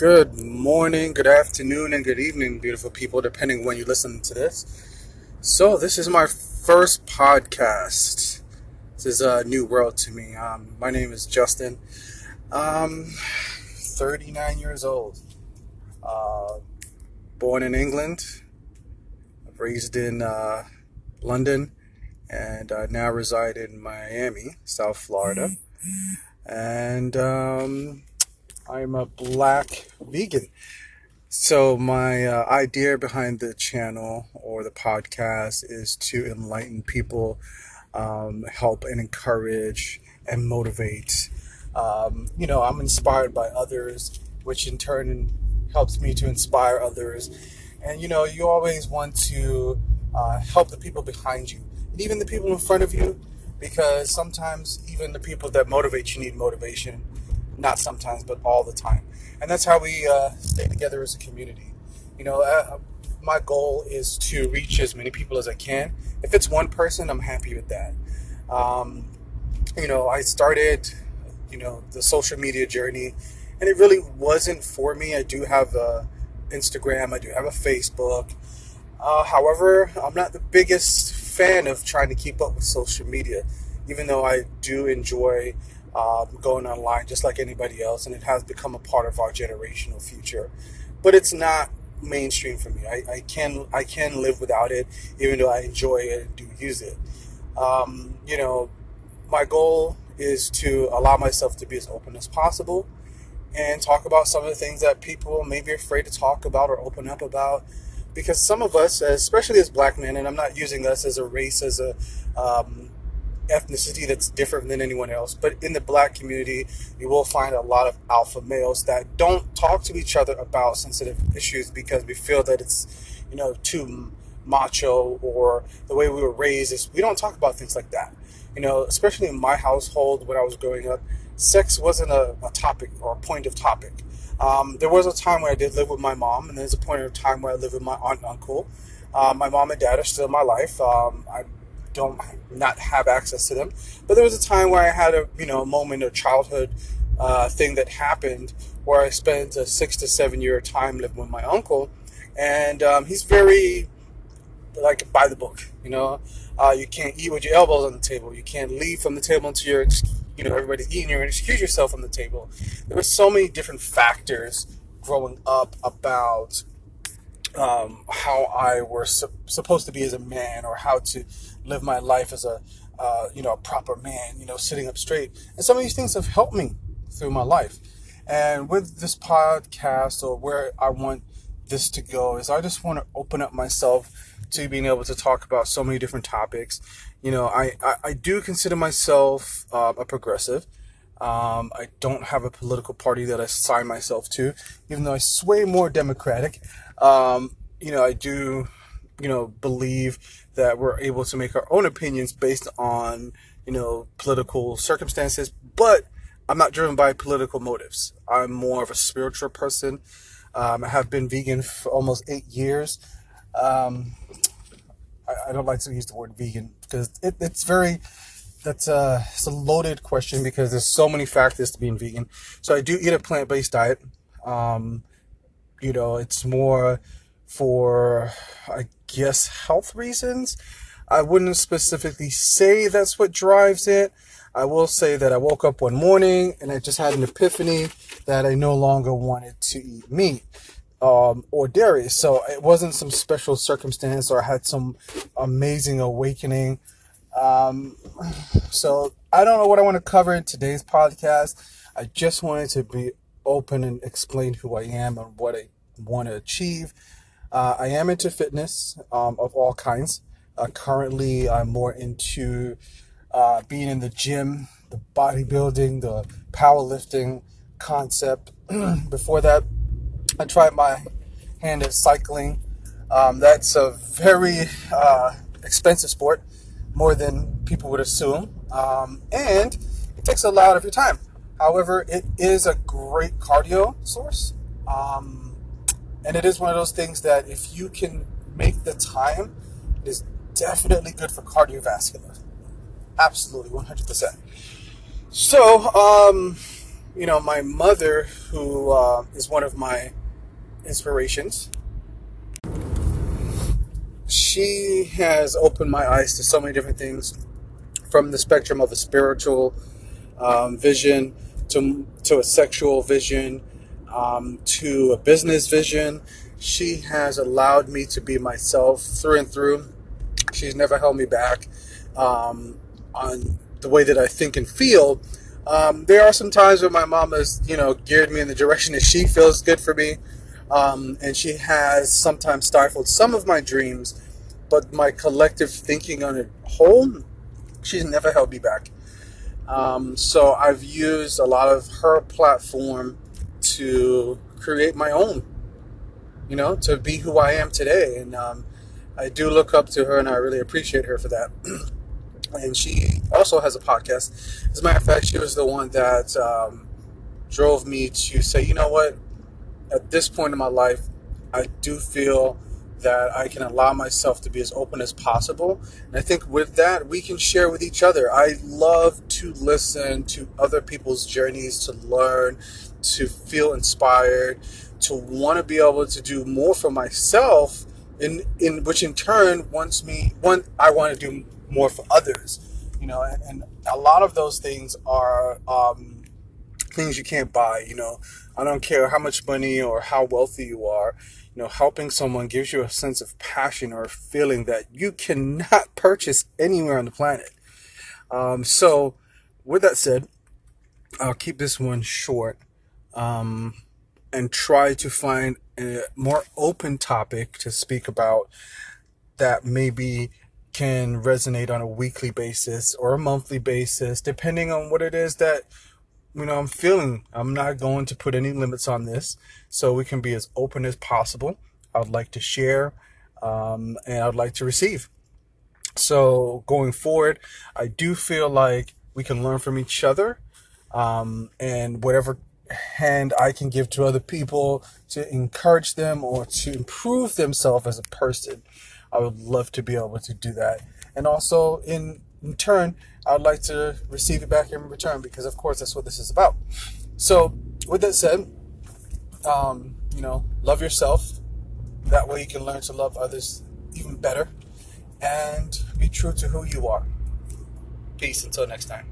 Good morning, good afternoon, and good evening, beautiful people, depending when you listen to this. So, this is my first podcast. This is a new world to me. Um, my name is Justin. Um, 39 years old. Uh, born in England, raised in uh, London, and uh, now reside in Miami, South Florida. And um, I'm a black vegan. So, my uh, idea behind the channel or the podcast is to enlighten people, um, help and encourage and motivate. Um, you know, I'm inspired by others, which in turn helps me to inspire others. And, you know, you always want to uh, help the people behind you and even the people in front of you because sometimes even the people that motivate you need motivation not sometimes, but all the time. And that's how we uh, stay together as a community. You know, uh, my goal is to reach as many people as I can. If it's one person, I'm happy with that. Um, you know, I started, you know, the social media journey, and it really wasn't for me. I do have a Instagram, I do have a Facebook. Uh, however, I'm not the biggest fan of trying to keep up with social media, even though I do enjoy um, going online just like anybody else, and it has become a part of our generational future. But it's not mainstream for me. I, I can I can live without it, even though I enjoy it and do use it. Um, you know, my goal is to allow myself to be as open as possible and talk about some of the things that people may be afraid to talk about or open up about. Because some of us, especially as black men, and I'm not using us as a race, as a um, ethnicity that's different than anyone else. But in the black community, you will find a lot of alpha males that don't talk to each other about sensitive issues because we feel that it's, you know, too macho or the way we were raised is we don't talk about things like that. You know, especially in my household when I was growing up, sex wasn't a, a topic or a point of topic. Um, there was a time when I did live with my mom, and there's a point of time where I lived with my aunt and uncle. Uh, my mom and dad are still in my life. Um, I don't not have access to them. But there was a time where I had a you know a moment of childhood uh, thing that happened where I spent a six to seven year time living with my uncle, and um, he's very like by the book. You know, uh, you can't eat with your elbows on the table. You can't leave from the table until you're you know everybody's eating. You're excuse yourself from the table. There were so many different factors growing up about um, how I was su- supposed to be as a man or how to live my life as a uh, you know a proper man you know sitting up straight. And some of these things have helped me through my life. And with this podcast or where I want this to go is I just want to open up myself to being able to talk about so many different topics. You know I, I, I do consider myself uh, a progressive. Um, I don't have a political party that I sign myself to, even though I sway more Democratic. Um, you know, I do, you know, believe that we're able to make our own opinions based on, you know, political circumstances, but I'm not driven by political motives. I'm more of a spiritual person. Um, I have been vegan for almost eight years. Um, I, I, don't like to use the word vegan because it, it's very that's a it's a loaded question because there's so many factors to being vegan. So I do eat a plant based diet. Um, you know, it's more for I guess health reasons. I wouldn't specifically say that's what drives it. I will say that I woke up one morning and I just had an epiphany that I no longer wanted to eat meat um, or dairy. So it wasn't some special circumstance or I had some amazing awakening um, so I don't know what I want to cover in today's podcast. I just wanted to be open and explain who I am and what I want to achieve. Uh, I am into fitness um, of all kinds. Uh, currently, I'm more into uh, being in the gym, the bodybuilding, the powerlifting concept. Before that, I tried my hand at cycling. Um, that's a very uh, expensive sport more than people would assume. Um, and it takes a lot of your time. However, it is a great cardio source. Um, and it is one of those things that if you can make the time, it is definitely good for cardiovascular. Absolutely, 100%. So, um, you know, my mother, who uh, is one of my inspirations, she has opened my eyes to so many different things from the spectrum of a spiritual um, vision to, to a sexual vision um, to a business vision. She has allowed me to be myself through and through. She's never held me back um, on the way that I think and feel. Um, there are some times where my mom has, you know, geared me in the direction that she feels good for me. Um, and she has sometimes stifled some of my dreams, but my collective thinking on a whole, she's never held me back. Um, so I've used a lot of her platform to create my own, you know, to be who I am today. And um, I do look up to her and I really appreciate her for that. and she also has a podcast. As a matter of fact, she was the one that um, drove me to say, you know what, at this point in my life, I do feel that I can allow myself to be as open as possible. And I think with that, we can share with each other. I love to listen to other people's journeys, to learn, to feel inspired, to want to be able to do more for myself, in, in which in turn wants me, one, I want to do more for others. You know, and, and a lot of those things are um, things you can't buy. You know, I don't care how much money or how wealthy you are you know, helping someone gives you a sense of passion or a feeling that you cannot purchase anywhere on the planet. Um, so, with that said, I'll keep this one short um, and try to find a more open topic to speak about that maybe can resonate on a weekly basis or a monthly basis, depending on what it is that you know, I'm feeling I'm not going to put any limits on this, so we can be as open as possible. I'd like to share, um, and I'd like to receive. So going forward, I do feel like we can learn from each other, um, and whatever hand I can give to other people to encourage them or to improve themselves as a person, I would love to be able to do that. And also in in turn, I'd like to receive it back in return because, of course, that's what this is about. So, with that said, um, you know, love yourself. That way you can learn to love others even better and be true to who you are. Peace until next time.